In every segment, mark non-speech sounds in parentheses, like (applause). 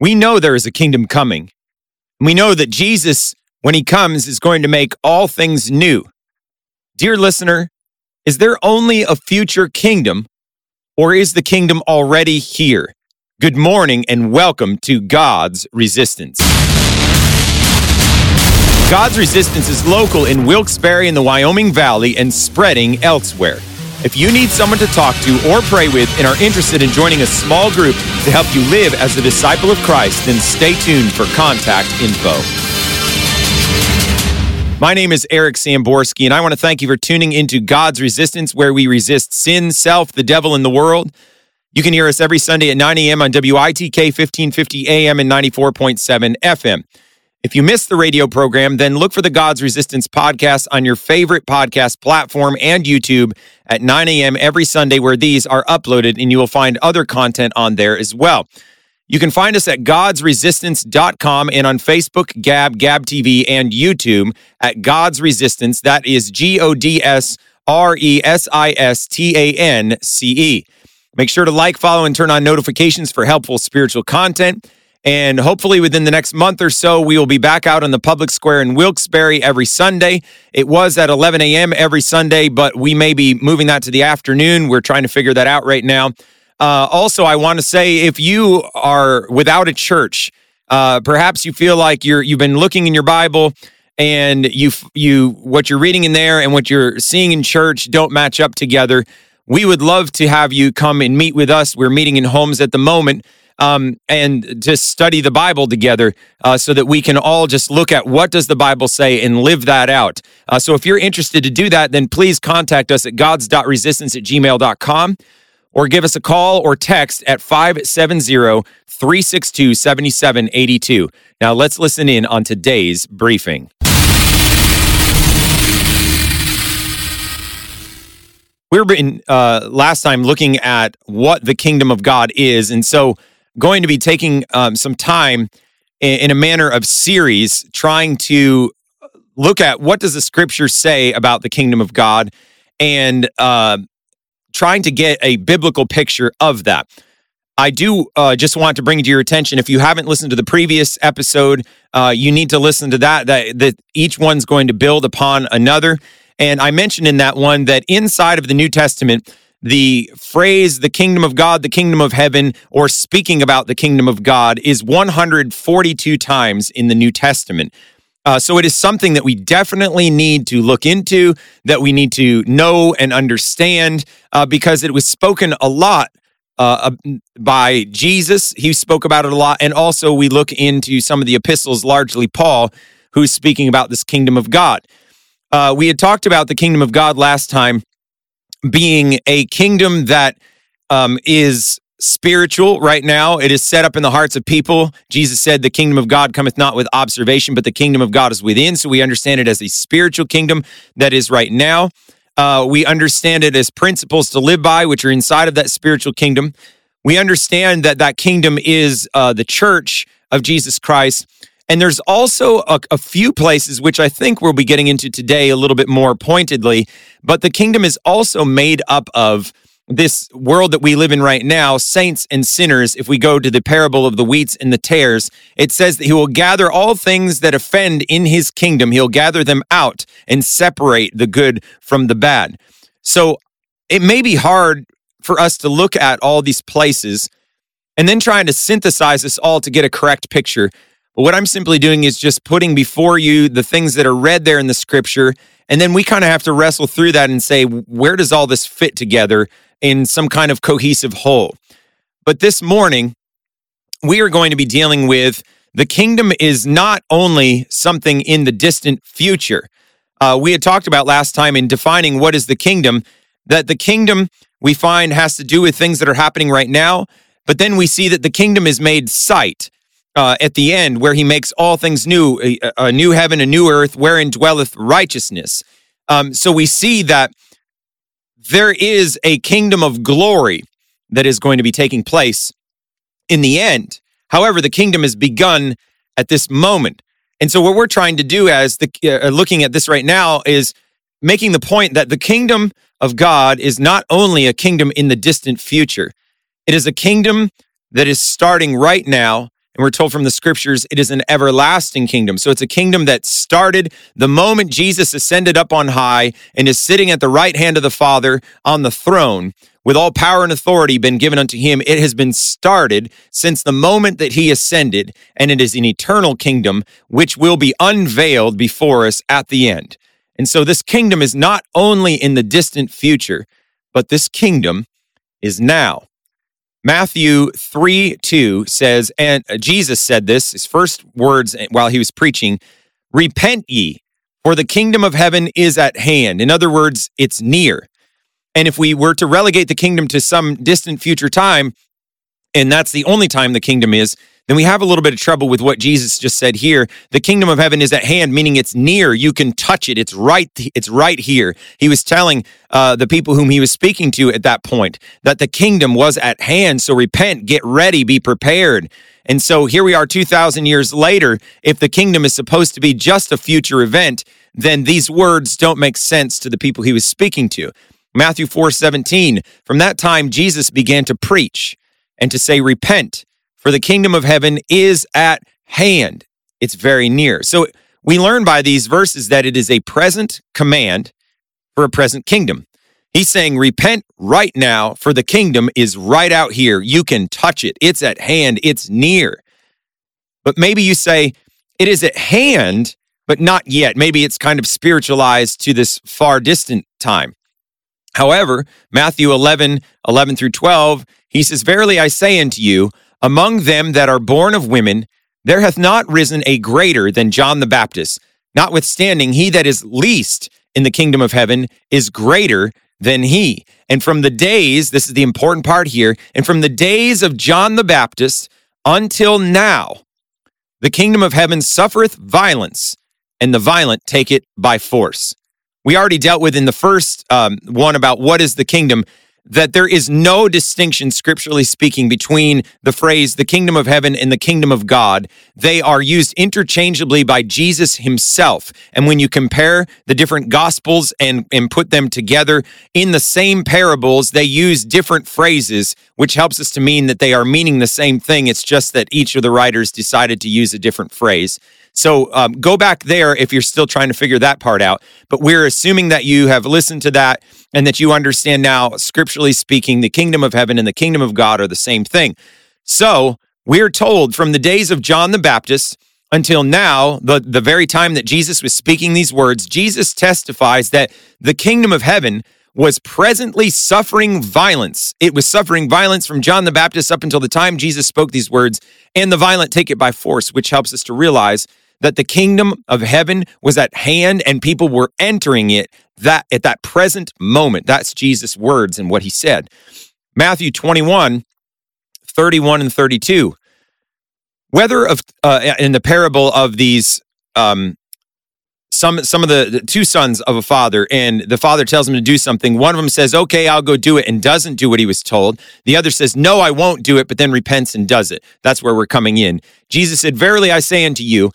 We know there is a kingdom coming. We know that Jesus, when he comes, is going to make all things new. Dear listener, is there only a future kingdom or is the kingdom already here? Good morning and welcome to God's Resistance. God's Resistance is local in Wilkes-Barre in the Wyoming Valley and spreading elsewhere. If you need someone to talk to or pray with and are interested in joining a small group to help you live as a disciple of Christ, then stay tuned for contact info. My name is Eric Samborski, and I want to thank you for tuning into God's Resistance, where we resist sin, self, the devil, and the world. You can hear us every Sunday at 9 a.m. on WITK 1550 AM and 94.7 FM. If you missed the radio program, then look for the God's Resistance podcast on your favorite podcast platform and YouTube at 9 a.m. every Sunday, where these are uploaded, and you will find other content on there as well. You can find us at godsresistance.com and on Facebook, Gab, Gab TV, and YouTube at God's Resistance. That is G O D S R E S I S T A N C E. Make sure to like, follow, and turn on notifications for helpful spiritual content. And hopefully, within the next month or so, we will be back out on the public square in Wilkes-Barre every Sunday. It was at 11 a.m. every Sunday, but we may be moving that to the afternoon. We're trying to figure that out right now. Uh, also, I want to say if you are without a church, uh, perhaps you feel like you're you've been looking in your Bible and you you what you're reading in there and what you're seeing in church don't match up together. We would love to have you come and meet with us. We're meeting in homes at the moment um, and just study the Bible together uh, so that we can all just look at what does the Bible say and live that out. Uh, so if you're interested to do that, then please contact us at gods.resistance at gmail.com or give us a call or text at 570-362-7782. Now let's listen in on today's briefing. We were in uh, last time looking at what the kingdom of God is, and so going to be taking um, some time in, in a manner of series trying to look at what does the scripture say about the kingdom of God and uh, trying to get a biblical picture of that. I do uh, just want to bring to your attention if you haven't listened to the previous episode, uh, you need to listen to that, that. That each one's going to build upon another. And I mentioned in that one that inside of the New Testament, the phrase the kingdom of God, the kingdom of heaven, or speaking about the kingdom of God is 142 times in the New Testament. Uh, so it is something that we definitely need to look into, that we need to know and understand, uh, because it was spoken a lot uh, by Jesus. He spoke about it a lot. And also, we look into some of the epistles, largely Paul, who's speaking about this kingdom of God. Uh, we had talked about the kingdom of God last time being a kingdom that um, is spiritual right now. It is set up in the hearts of people. Jesus said, The kingdom of God cometh not with observation, but the kingdom of God is within. So we understand it as a spiritual kingdom that is right now. Uh, we understand it as principles to live by, which are inside of that spiritual kingdom. We understand that that kingdom is uh, the church of Jesus Christ. And there's also a, a, few places which I think we'll be getting into today a little bit more pointedly. But the kingdom is also made up of this world that we live in right now, saints and sinners. If we go to the parable of the wheats and the tares, it says that he will gather all things that offend in his kingdom. He'll gather them out and separate the good from the bad. So it may be hard for us to look at all these places and then trying to synthesize this all to get a correct picture. What I'm simply doing is just putting before you the things that are read there in the scripture. And then we kind of have to wrestle through that and say, where does all this fit together in some kind of cohesive whole? But this morning, we are going to be dealing with the kingdom is not only something in the distant future. Uh, we had talked about last time in defining what is the kingdom, that the kingdom we find has to do with things that are happening right now. But then we see that the kingdom is made sight uh, at the end where he makes all things new, a, a, new heaven, a new earth, wherein dwelleth righteousness. Um, so we see that there is a kingdom of glory that is going to be taking place in the end. However, the kingdom has begun at this moment. And so what we're trying to do as the uh, looking at this right now is making the point that the kingdom of God is not only a kingdom in the distant future. It is a kingdom that is starting right now And we're told from the scriptures it is an everlasting kingdom. So it's a kingdom that started the moment Jesus ascended up on high and is sitting at the right hand of the Father on the throne with all power and authority been given unto him. It has been started since the moment that he ascended, and it is an eternal kingdom which will be unveiled before us at the end. And so this kingdom is not only in the distant future, but this kingdom is now. Matthew 3 2 says, and uh, Jesus said this, his first words while he was preaching Repent ye, for the kingdom of heaven is at hand. In other words, it's near. And if we were to relegate the kingdom to some distant future time, and that's the only time the kingdom is, then we have a little bit of trouble with what Jesus just said here. The kingdom of heaven is at hand, meaning it's near. You can touch it. It's right. It's right here. He was telling uh, the people whom he was speaking to at that point that the kingdom was at hand. So repent, get ready, be prepared. And so here we are 2,000 years later. If the kingdom is supposed to be just a future event, then these words don't make sense to the people he was speaking to. Matthew 4 17, from that time, Jesus began to preach and to say, Repent for the kingdom of heaven is at hand. It's very near. So we learn by these verses that it is a present command for a present kingdom. He's saying, Repent right now, for the kingdom is right out here. You can touch it, it's at hand, it's near. But maybe you say, It is at hand, but not yet. Maybe it's kind of spiritualized to this far distant time. However, Matthew 11, 11 through 12, he says, Verily I say unto you, among them that are born of women, there hath not risen a greater than John the Baptist. Notwithstanding, he that is least in the kingdom of heaven is greater than he. And from the days, this is the important part here, and from the days of John the Baptist until now, the kingdom of heaven suffereth violence, and the violent take it by force. We already dealt with in the first um, one about what is the kingdom that there is no distinction, scripturally speaking, between the phrase the kingdom of heaven and the kingdom of God. They are used interchangeably by Jesus himself. And when you compare the different gospels and, and put them together in the same parables, they use different phrases, which helps us to mean that they are meaning the same thing. It's just that each of the writers decided to use a different phrase. So um, go back there if you're still trying to figure that part out. But we're assuming that you have listened to that and that you understand now, scripturally speaking, the kingdom of heaven and the kingdom of God are the same thing. So we're told from the days of John the Baptist until now, the, the very time that Jesus was speaking these words, Jesus testifies that the kingdom of heaven was presently suffering violence. It was suffering violence from John the Baptist up until the time Jesus spoke these words, and the violent take it by force, which helps us to realize that the kingdom of heaven was at hand and people were entering it that at that present moment. That's Jesus' words and what he said. Matthew 21, 31 and 32. Whether of uh, in the parable of these um, some some of the, the, two sons of a father and the father tells him to do something one of them says okay i'll go do it and doesn't do what he was told the other says no i won't do it but then repents and does it that's where we're coming in jesus said verily i say unto you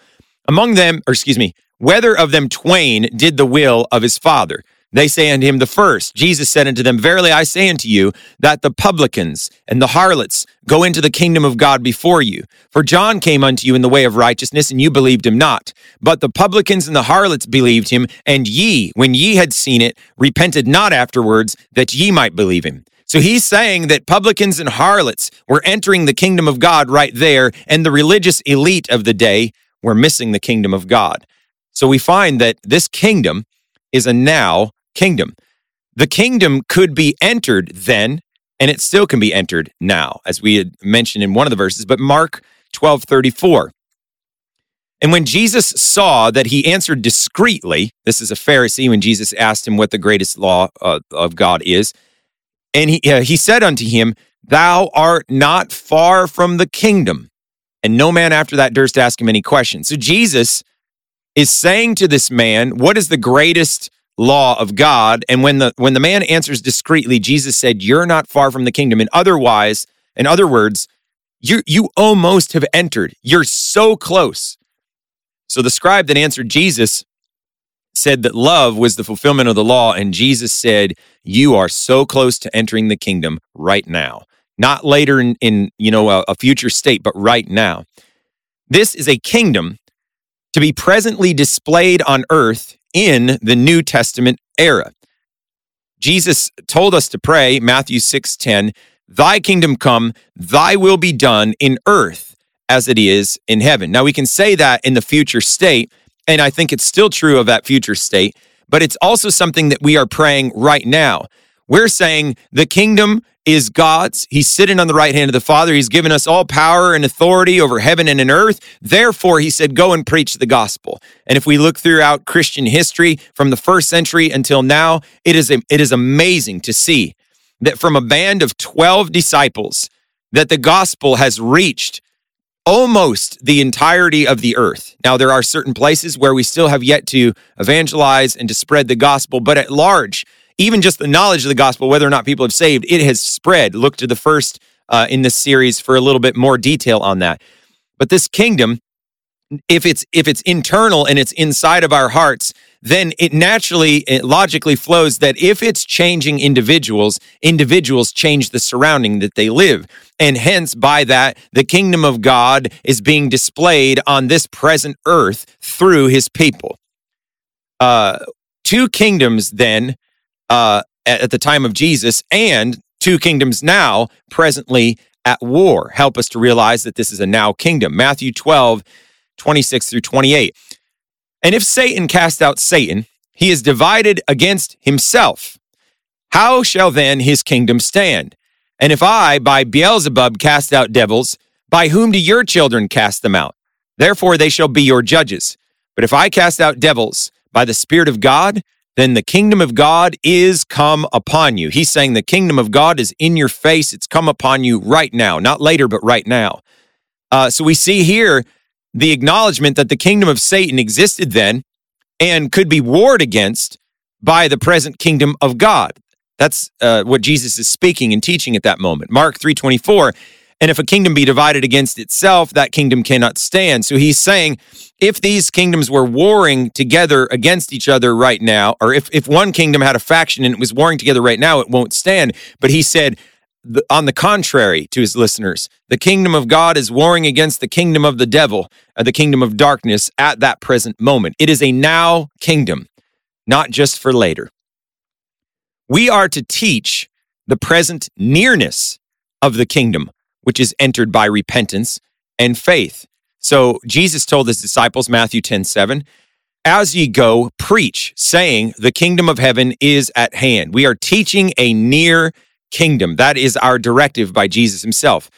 among them, or excuse me, whether of them twain did the will of his father? They say unto him, The first. Jesus said unto them, Verily I say unto you, that the publicans and the harlots go into the kingdom of God before you. For John came unto you in the way of righteousness, and you believed him not. But the publicans and the harlots believed him, and ye, when ye had seen it, repented not afterwards, that ye might believe him. So he's saying that publicans and harlots were entering the kingdom of God right there, and the religious elite of the day we're missing the kingdom of God. So we find that this kingdom is a now kingdom. The kingdom could be entered then, and it still can be entered now, as we had mentioned in one of the verses, but Mark 12 34. And when Jesus saw that he answered discreetly, this is a Pharisee when Jesus asked him what the greatest law uh, of God is, and he, uh, he said unto him, Thou art not far from the kingdom and no man after that durst ask him any questions. So Jesus is saying to this man, What is the greatest law of God? And when the when the man answers discreetly, Jesus said, You're not far from the kingdom. And otherwise, in other words, you you almost have entered. You're so close. So the scribe that answered Jesus said that love was the fulfillment of the law, and Jesus said, You are so close to entering the kingdom right now not later in, in you know a, a future state, but right now. This is a kingdom to be presently displayed on earth in the New Testament era. Jesus told us to pray, Matthew 6:10, "Thy kingdom come, thy will be done in earth as it is in heaven." Now we can say that in the future state, and I think it's still true of that future state, but it's also something that we are praying right now. We're saying the kingdom is God's. He's sitting on the right hand of the Father. He's given us all power and authority over heaven and in earth. Therefore, he said, go and preach the gospel. And if we look throughout Christian history from the first century until now, it is, it is amazing to see that from a band of 12 disciples, that the gospel has reached almost the entirety of the earth. Now, there are certain places where we still have yet to evangelize and to spread the gospel, but at large, even just the knowledge of the gospel, whether or not people have saved, it has spread. Look to the first uh, in this series for a little bit more detail on that. But this kingdom, if it's if it's internal and it's inside of our hearts, then it naturally, it logically flows that if it's changing individuals, individuals change the surrounding that they live. And hence, by that, the kingdom of God is being displayed on this present earth through his people. Uh, two kingdoms, then, uh, at, the time of Jesus, and two kingdoms now, presently at war. Help us to realize that this is a now kingdom. Matthew 12, 26 through 28. And if Satan cast out Satan, he is divided against himself. How shall then his kingdom stand? And if I, by Beelzebub, cast out devils, by whom do your children cast them out? Therefore they shall be your judges. But if I cast out devils by the Spirit of God, then the kingdom of God is come upon you. He's saying the kingdom of God is in your face. It's come upon you right now, not later, but right now. Uh, so we see here the acknowledgement that the kingdom of Satan existed then and could be warred against by the present kingdom of God. That's uh, what Jesus is speaking and teaching at that moment. Mark 3:24 and if a kingdom be divided against itself, that kingdom cannot stand. So he's saying if these kingdoms were warring together against each other right now, or if, if one kingdom had a faction and it was warring together right now, it won't stand. But he said, the, on the contrary to his listeners, the kingdom of God is warring against the kingdom of the devil, uh, the kingdom of darkness at that present moment. It is a now kingdom, not just for later. We are to teach the present nearness of the kingdom which is entered by repentance and faith. So Jesus told his disciples, Matthew 10 7, as ye go, preach, saying, The kingdom of heaven is at hand. We are teaching a near kingdom. That is our directive by Jesus himself.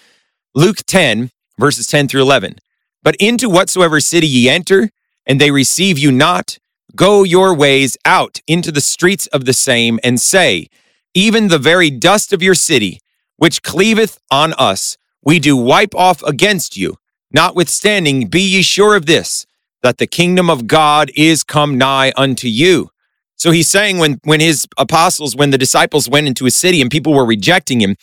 Luke 10, verses 10 through 11. But into whatsoever city ye enter, and they receive you not, go your ways out into the streets of the same, and say, Even the very dust of your city which cleaveth on us, we do wipe off against you. Notwithstanding, be ye sure of this, that the kingdom of God is come nigh unto you. So he's saying when, when his apostles, when the disciples went into a city and people were rejecting him,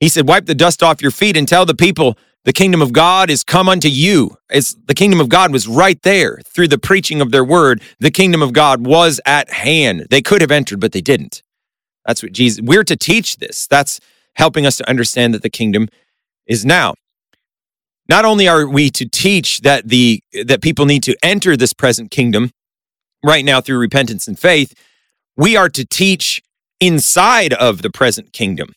he said, Wipe the dust off your feet and tell the people, the kingdom of God is come unto you. It's, the kingdom of God was right there through the preaching of their word. The kingdom of God was at hand. They could have entered, but they didn't. That's what Jesus, we're to teach this. That's helping us to understand that the kingdom is now. Not only are we to teach that the that people need to enter this present kingdom right now through repentance and faith, we are to teach inside of the present kingdom.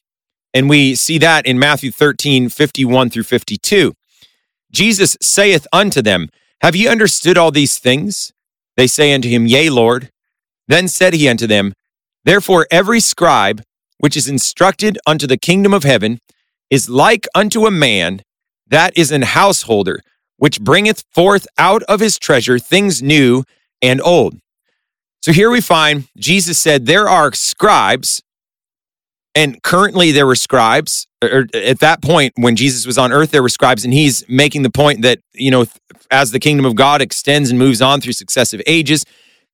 And we see that in Matthew 13, 51 through 52. Jesus saith unto them, Have ye understood all these things? They say unto him, Yea, Lord. Then said he unto them, Therefore every scribe which is instructed unto the kingdom of heaven is like unto a man that is an householder, which bringeth forth out of his treasure things new and old. So here we find Jesus said there are scribes, and currently there were scribes, or at that point when Jesus was on earth, there were scribes, and he's making the point that, you know, as the kingdom of God extends and moves on through successive ages,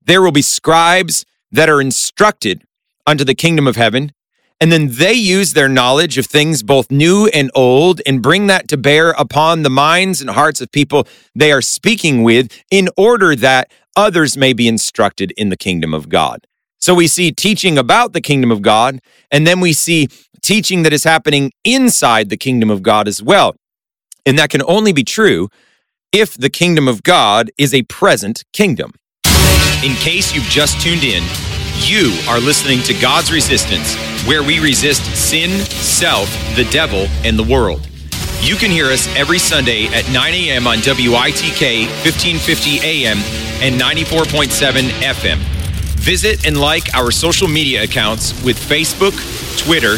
there will be scribes that are instructed unto the kingdom of heaven and then they use their knowledge of things both new and old and bring that to bear upon the minds and hearts of people they are speaking with in order that others may be instructed in the kingdom of God. So we see teaching about the kingdom of God, and then we see teaching that is happening inside the kingdom of God as well. And that can only be true if the kingdom of God is a present kingdom. In case you've just tuned in, you are listening to God's Resistance, where we resist sin, self, the devil, and the world. You can hear us every Sunday at 9 a.m. on WITK 1550 AM and 94.7 FM. Visit and like our social media accounts with Facebook, Twitter,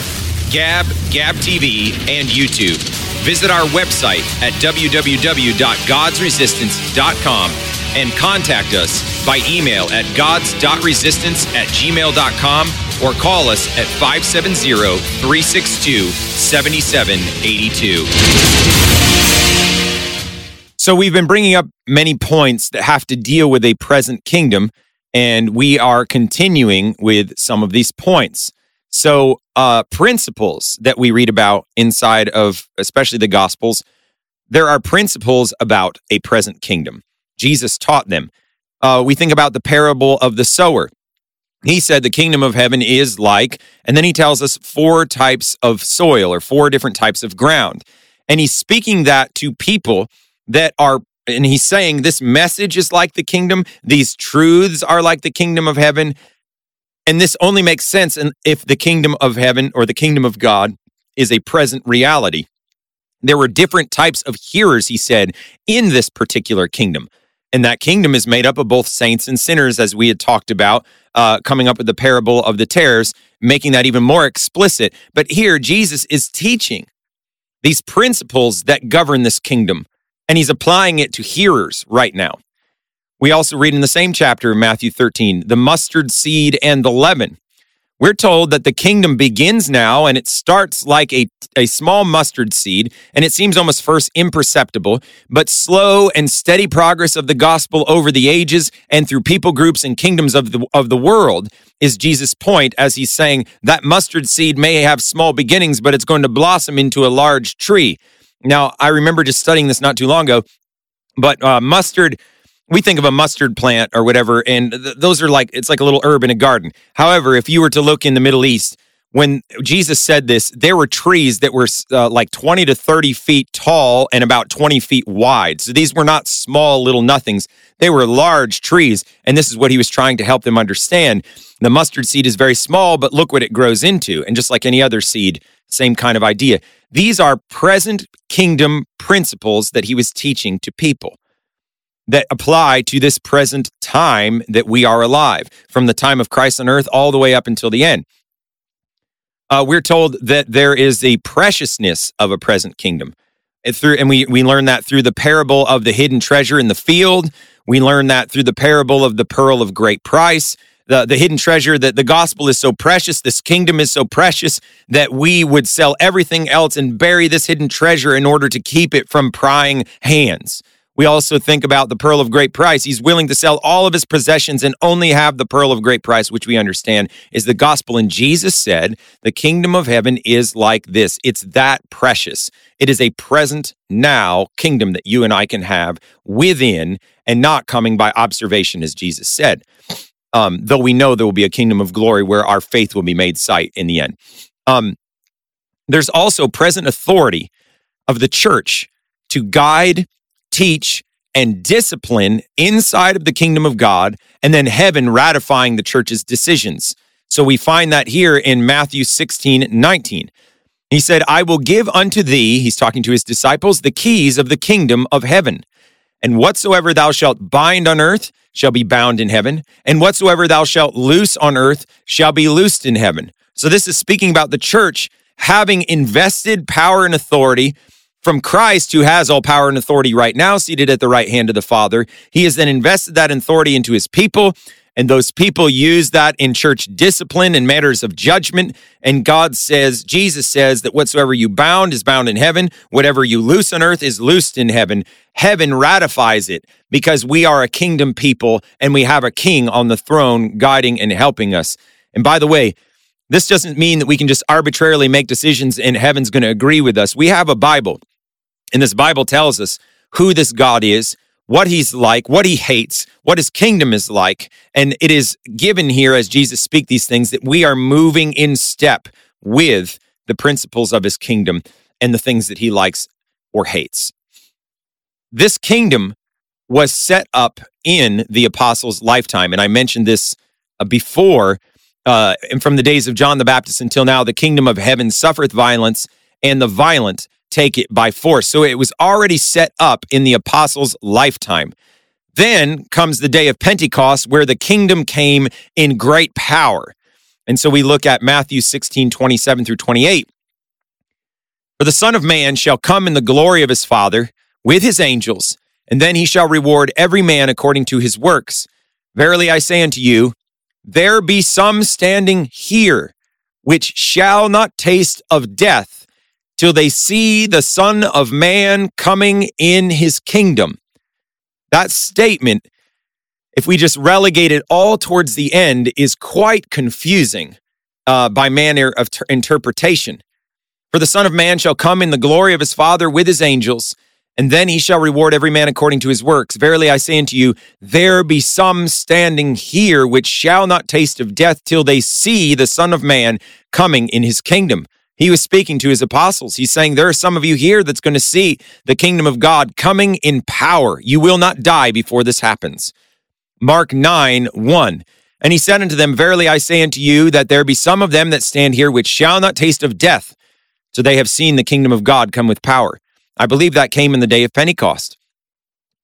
Gab, Gab TV, and YouTube. Visit our website at www.godsresistance.com and contact us by email at gods.resistance at gmail.com or call us at 570 362 7782. So, we've been bringing up many points that have to deal with a present kingdom, and we are continuing with some of these points. So, uh, principles that we read about inside of especially the Gospels, there are principles about a present kingdom. Jesus taught them. Uh, we think about the parable of the sower. He said the kingdom of heaven is like, and then he tells us four types of soil or four different types of ground. And he's speaking that to people that are, and he's saying this message is like the kingdom, these truths are like the kingdom of heaven. And this only makes sense if the kingdom of heaven or the kingdom of God is a present reality. There were different types of hearers, he said, in this particular kingdom. And that kingdom is made up of both saints and sinners, as we had talked about, uh, coming up with the parable of the tares, making that even more explicit. But here, Jesus is teaching these principles that govern this kingdom, and he's applying it to hearers right now. We also read in the same chapter, Matthew 13, the mustard seed and the leaven. We're told that the kingdom begins now and it starts like a, a small mustard seed, and it seems almost first imperceptible, but slow and steady progress of the gospel over the ages and through people groups and kingdoms of the, of the world is Jesus' point as he's saying that mustard seed may have small beginnings, but it's going to blossom into a large tree. Now, I remember just studying this not too long ago, but uh, mustard we think of a mustard plant or whatever, and th- those are like, it's like a little herb in a garden. However, if you were to look in the Middle East, when Jesus said this, there were trees that were uh, like 20 to 30 feet tall and about 20 feet wide. So these were not small little nothings. They were large trees. And this is what he was trying to help them understand. The mustard seed is very small, but look what it grows into. And just like any other seed, same kind of idea. These are present kingdom principles that he was teaching to people that apply to this present time that we are alive, from the time of Christ on earth all the way up until the end. Uh, we're told that there is a preciousness of a present kingdom. And, through, and we, we learn that through the parable of the hidden treasure in the field. We learn that through the parable of the pearl of great price. The, the hidden treasure that the gospel is so precious, this kingdom is so precious that we would sell everything else and bury this hidden treasure in order to keep it from prying hands. We also think about the pearl of great price. He's willing to sell all of his possessions and only have the pearl of great price, which we understand is the gospel. And Jesus said, The kingdom of heaven is like this. It's that precious. It is a present now kingdom that you and I can have within and not coming by observation, as Jesus said. Um, though we know there will be a kingdom of glory where our faith will be made sight in the end. Um, there's also present authority of the church to guide teach, and discipline inside of the kingdom of God, and then heaven ratifying the church's decisions. So we find that here in Matthew 16, 19. He said, I will give unto thee, he's talking to his disciples, the keys of the kingdom of heaven. And whatsoever thou shalt bind on earth shall be bound in heaven, and whatsoever thou shalt loose on earth shall be loosed in heaven. So this is speaking about the church having invested power and authority from Christ, who has all power and authority right now, seated at the right hand of the Father. He has then invested that authority into his people, and those people use that in church discipline and matters of judgment. And God says, Jesus says that whatsoever you bound is bound in heaven, whatever you loose on earth is loosed in heaven. Heaven ratifies it because we are a kingdom people and we have a king on the throne guiding and helping us. And by the way, this doesn't mean that we can just arbitrarily make decisions and heaven's going to agree with us. We have a Bible. And this Bible tells us who this God is, what he's like, what he hates, what his kingdom is like. And it is given here as Jesus speak these things that we are moving in step with the principles of his kingdom and the things that he likes or hates. this kingdom was set up in the apostles' lifetime. And I mentioned this uh, before, uh, and from the days of John the Baptist until now, the kingdom of heaven suffereth violence, and the violent take it by force. So it was already set up in the apostles' lifetime. Then comes the day of Pentecost, where the kingdom came in great power. And so we look at Matthew 16, 27 through 28. For the Son of Man shall come in the glory of his Father with his angels, and then he shall reward every man according to his works. Verily I say unto you, there be some standing here which shall not taste of death till they see the Son of Man coming in his kingdom. That statement, if we just relegate it all towards the end, is quite confusing uh, by manner of ter- interpretation. For the Son of Man shall come in the glory of his Father with his angels, and then he shall reward every man according to his works. Verily I say unto you, there be some standing here which shall not taste of death till they see the Son of Man coming in his kingdom. He was speaking to his apostles. He's saying, There are some of you here that's going to see the kingdom of God coming in power. You will not die before this happens. Mark 9, 1. And he said unto them, Verily I say unto you, that there be some of them that stand here which shall not taste of death, till they have seen the kingdom of God come with power. I believe that came in the day of Pentecost.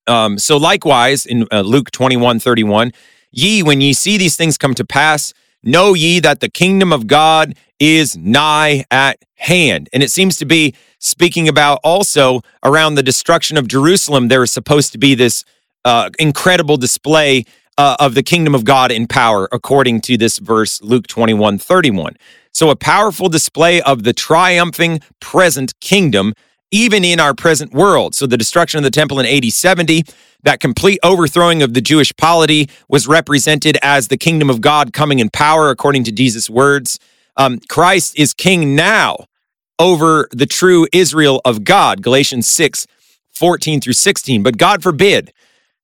Um, so likewise, in uh, Luke 21, 31, ye, when ye see these things come to pass, know ye that the kingdom of God is nigh at hand. And it seems to be speaking about also around the destruction of Jerusalem, there is supposed to be this uh, incredible display uh, of the kingdom of God in power, according to this verse, Luke 21 31. So, a powerful display of the triumphing present kingdom, even in our present world. So, the destruction of the temple in AD 70, that complete overthrowing of the Jewish polity was represented as the kingdom of God coming in power, according to Jesus' words. Um, Christ is king now over the true Israel of God, Galatians 6, 14 through 16. But God forbid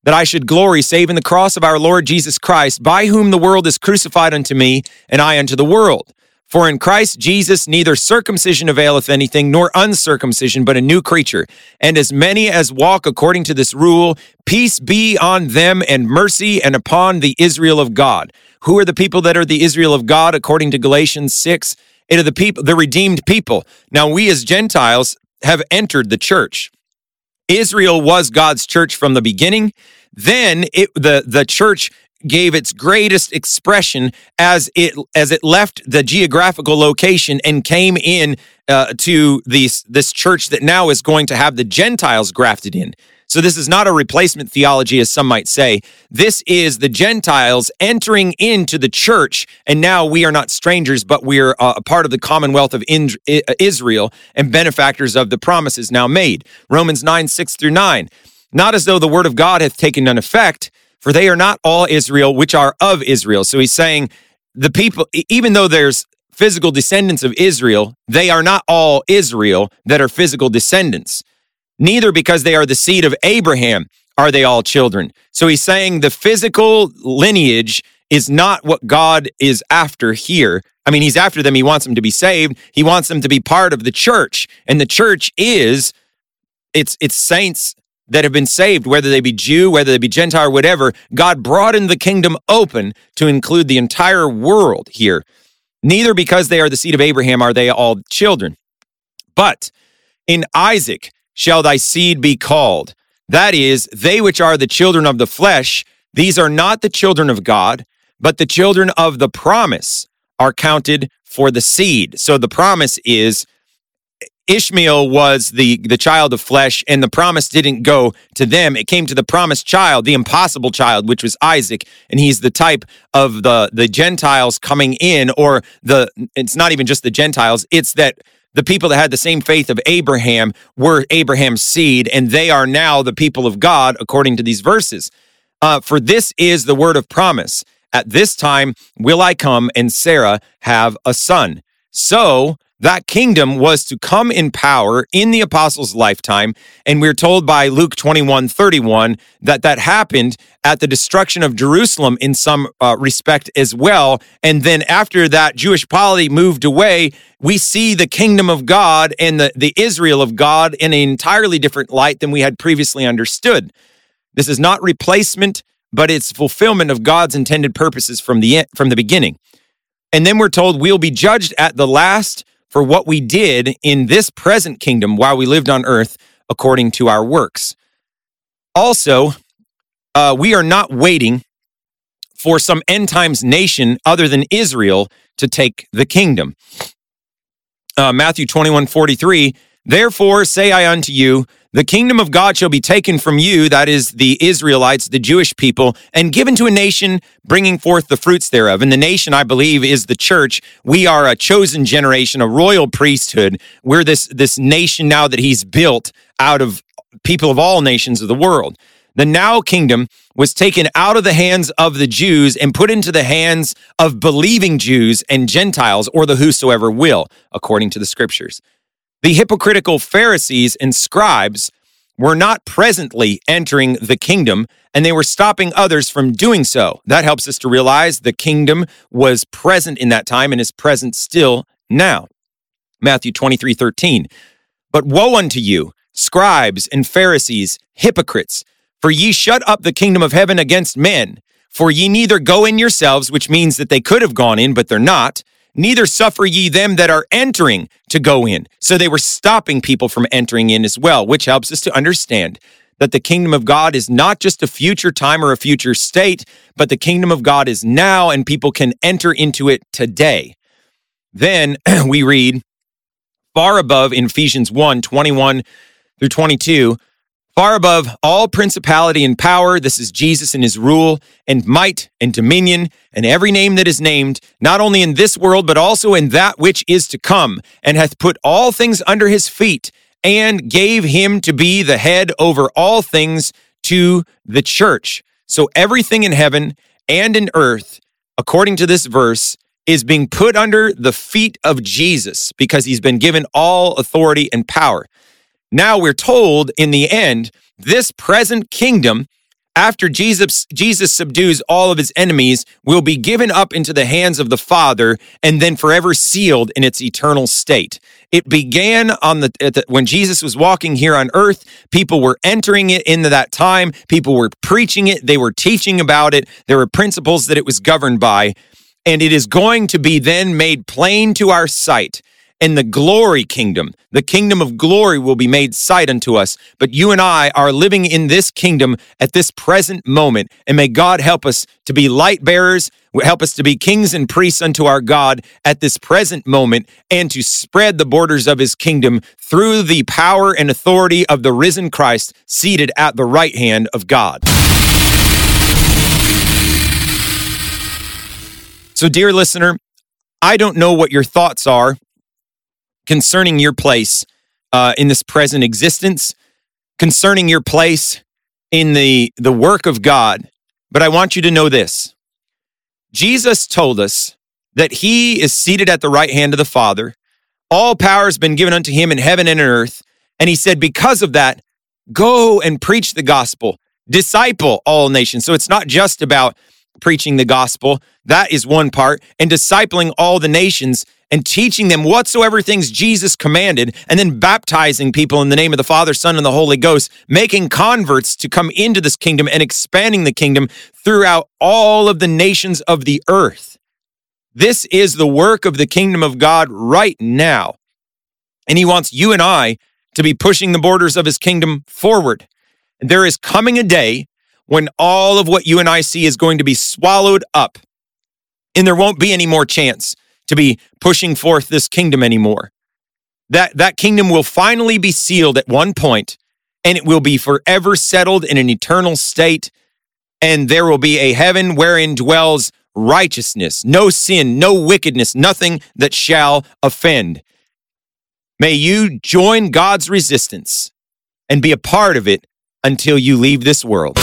that I should glory save in the cross of our Lord Jesus Christ, by whom the world is crucified unto me, and I unto the world. For in Christ Jesus neither circumcision availeth anything, nor uncircumcision, but a new creature. And as many as walk according to this rule, peace be on them and mercy and upon the Israel of God. Who are the people that are the Israel of God according to Galatians 6? It are the people, the redeemed people. Now we as Gentiles have entered the church. Israel was God's church from the beginning. Then it, the, the church gave its greatest expression as it as it left the geographical location and came in uh, to these this church that now is going to have the Gentiles grafted in. So this is not a replacement theology, as some might say. This is the Gentiles entering into the church, and now we are not strangers, but we are uh, a part of the commonwealth of Israel and benefactors of the promises now made. Romans 9, 6 through 9. Not as though the word of God hath taken none effect, for they are not all Israel which are of Israel. So he's saying the people, even though there's physical descendants of Israel, they are not all Israel that are physical descendants. Neither because they are the seed of Abraham are they all children. So he's saying the physical lineage is not what God is after here. I mean, he's after them. He wants them to be saved. He wants them to be part of the church. And the church is it's it's saints that have been saved, whether they be Jew, whether they be Gentile, or whatever. God broadened the kingdom open to include the entire world here. Neither because they are the seed of Abraham are they all children. But in Isaac, shall thy seed be called. That is, they which are the children of the flesh, these are not the children of God, but the children of the promise are counted for the seed. So the promise is Ishmael was the, the child of flesh, and the promise didn't go to them. It came to the promised child, the impossible child, which was Isaac, and he's the type of the, the Gentiles coming in, or the it's not even just the Gentiles, it's that the people that had the same faith of Abraham were Abraham's seed, and they are now the people of God, according to these verses. Uh, for this is the word of promise. At this time will I come, and Sarah have a son. So that kingdom was to come in power in the apostles' lifetime. And we're told by Luke 21 31 that that happened at the destruction of Jerusalem in some uh, respect as well. And then after that Jewish polity moved away, we see the kingdom of God and the, the Israel of God in an entirely different light than we had previously understood. This is not replacement, but it's fulfillment of God's intended purposes from the from the beginning. And then we're told we'll be judged at the last for what we did in this present kingdom while we lived on earth according to our works. Also, uh, we are not waiting for some end times nation other than Israel to take the kingdom. Uh, Matthew 21 43, therefore say I unto you, the kingdom of God shall be taken from you, that is the Israelites, the Jewish people, and given to a nation bringing forth the fruits thereof. And the nation, I believe, is the church. We are a chosen generation, a royal priesthood. We're this, this nation now that he's built out of people of all nations of the world. The now kingdom was taken out of the hands of the Jews and put into the hands of believing Jews and Gentiles, or the whosoever will, according to the scriptures. The hypocritical Pharisees and scribes were not presently entering the kingdom and they were stopping others from doing so. That helps us to realize the kingdom was present in that time and is present still now. Matthew 23 13. But woe unto you, scribes and Pharisees, hypocrites, for ye shut up the kingdom of heaven against men. For ye neither go in yourselves, which means that they could have gone in, but they're not, neither suffer ye them that are entering to go in. So they were stopping people from entering in as well, which helps us to understand that the kingdom of God is not just a future time or a future state, but the kingdom of God is now and people can enter into it today. Then (clears throat) we read far above in Ephesians 1 21 through 22 Far above all principality and power, this is Jesus and his rule and might and dominion and every name that is named, not only in this world, but also in that which is to come, and hath put all things under his feet, and gave him to be the head over all things to the church. So everything in heaven and in earth, according to this verse, is being put under the feet of Jesus because he's been given all authority and power. Now we're told in the end, this present kingdom, after Jesus, Jesus subdues all of his enemies, will be given up into the hands of the Father and then forever sealed in its eternal state. It began on the, the, when Jesus was walking here on earth. People were entering it into that time. People were preaching it. They were teaching about it. There were principles that it was governed by, and it is going to be then made plain to our sight in the glory kingdom. The kingdom of glory will be made sight unto us. But you and I are living in this kingdom at this present moment. And may God help us to be light bearers, help us to be kings and priests unto our God at this present moment, and to spread the borders of his kingdom through the power and authority of the risen Christ seated at the right hand of God. So, dear listener, I don't know what your thoughts are concerning your place uh, in this present existence, concerning your place in the, the work of God. But I want you to know this Jesus told us that he is seated at the right hand of the Father. All power has been given unto him in heaven and in earth. And he said, because of that, go and preach the gospel, disciple all nations. So it's not just about preaching the gospel. That is one part. And discipling all the nations and teaching them whatsoever things Jesus commanded, and then baptizing people in the name of the Father, Son, and the Holy Ghost, making converts to come into this kingdom and expanding the kingdom throughout all of the nations of the earth. This is the work of the kingdom of God right now. And he wants you and I to be pushing the borders of his kingdom forward. There is coming a day when all of what you and I see is going to be swallowed up. And there won't be any more chance to be pushing forth this kingdom anymore. That, that kingdom will finally be sealed at one point and it will be forever settled in an eternal state. And there will be a heaven wherein dwells righteousness, no sin, no wickedness, nothing that shall offend. May you join God's resistance and be a part of it until you leave this world.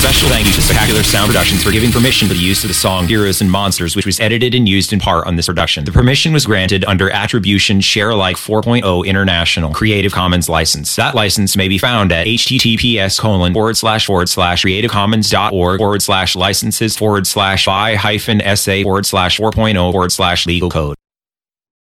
Special thank you to Spectacular Sound Productions for giving permission for the use of the song Heroes and Monsters, which was edited and used in part on this production. The permission was granted under Attribution Share Alike 4.0 International Creative Commons license. That license may be found at https colon forward slash forward slash creativecommons.org forward slash licenses forward slash by hyphen sa forward slash 4.0 forward slash legal code.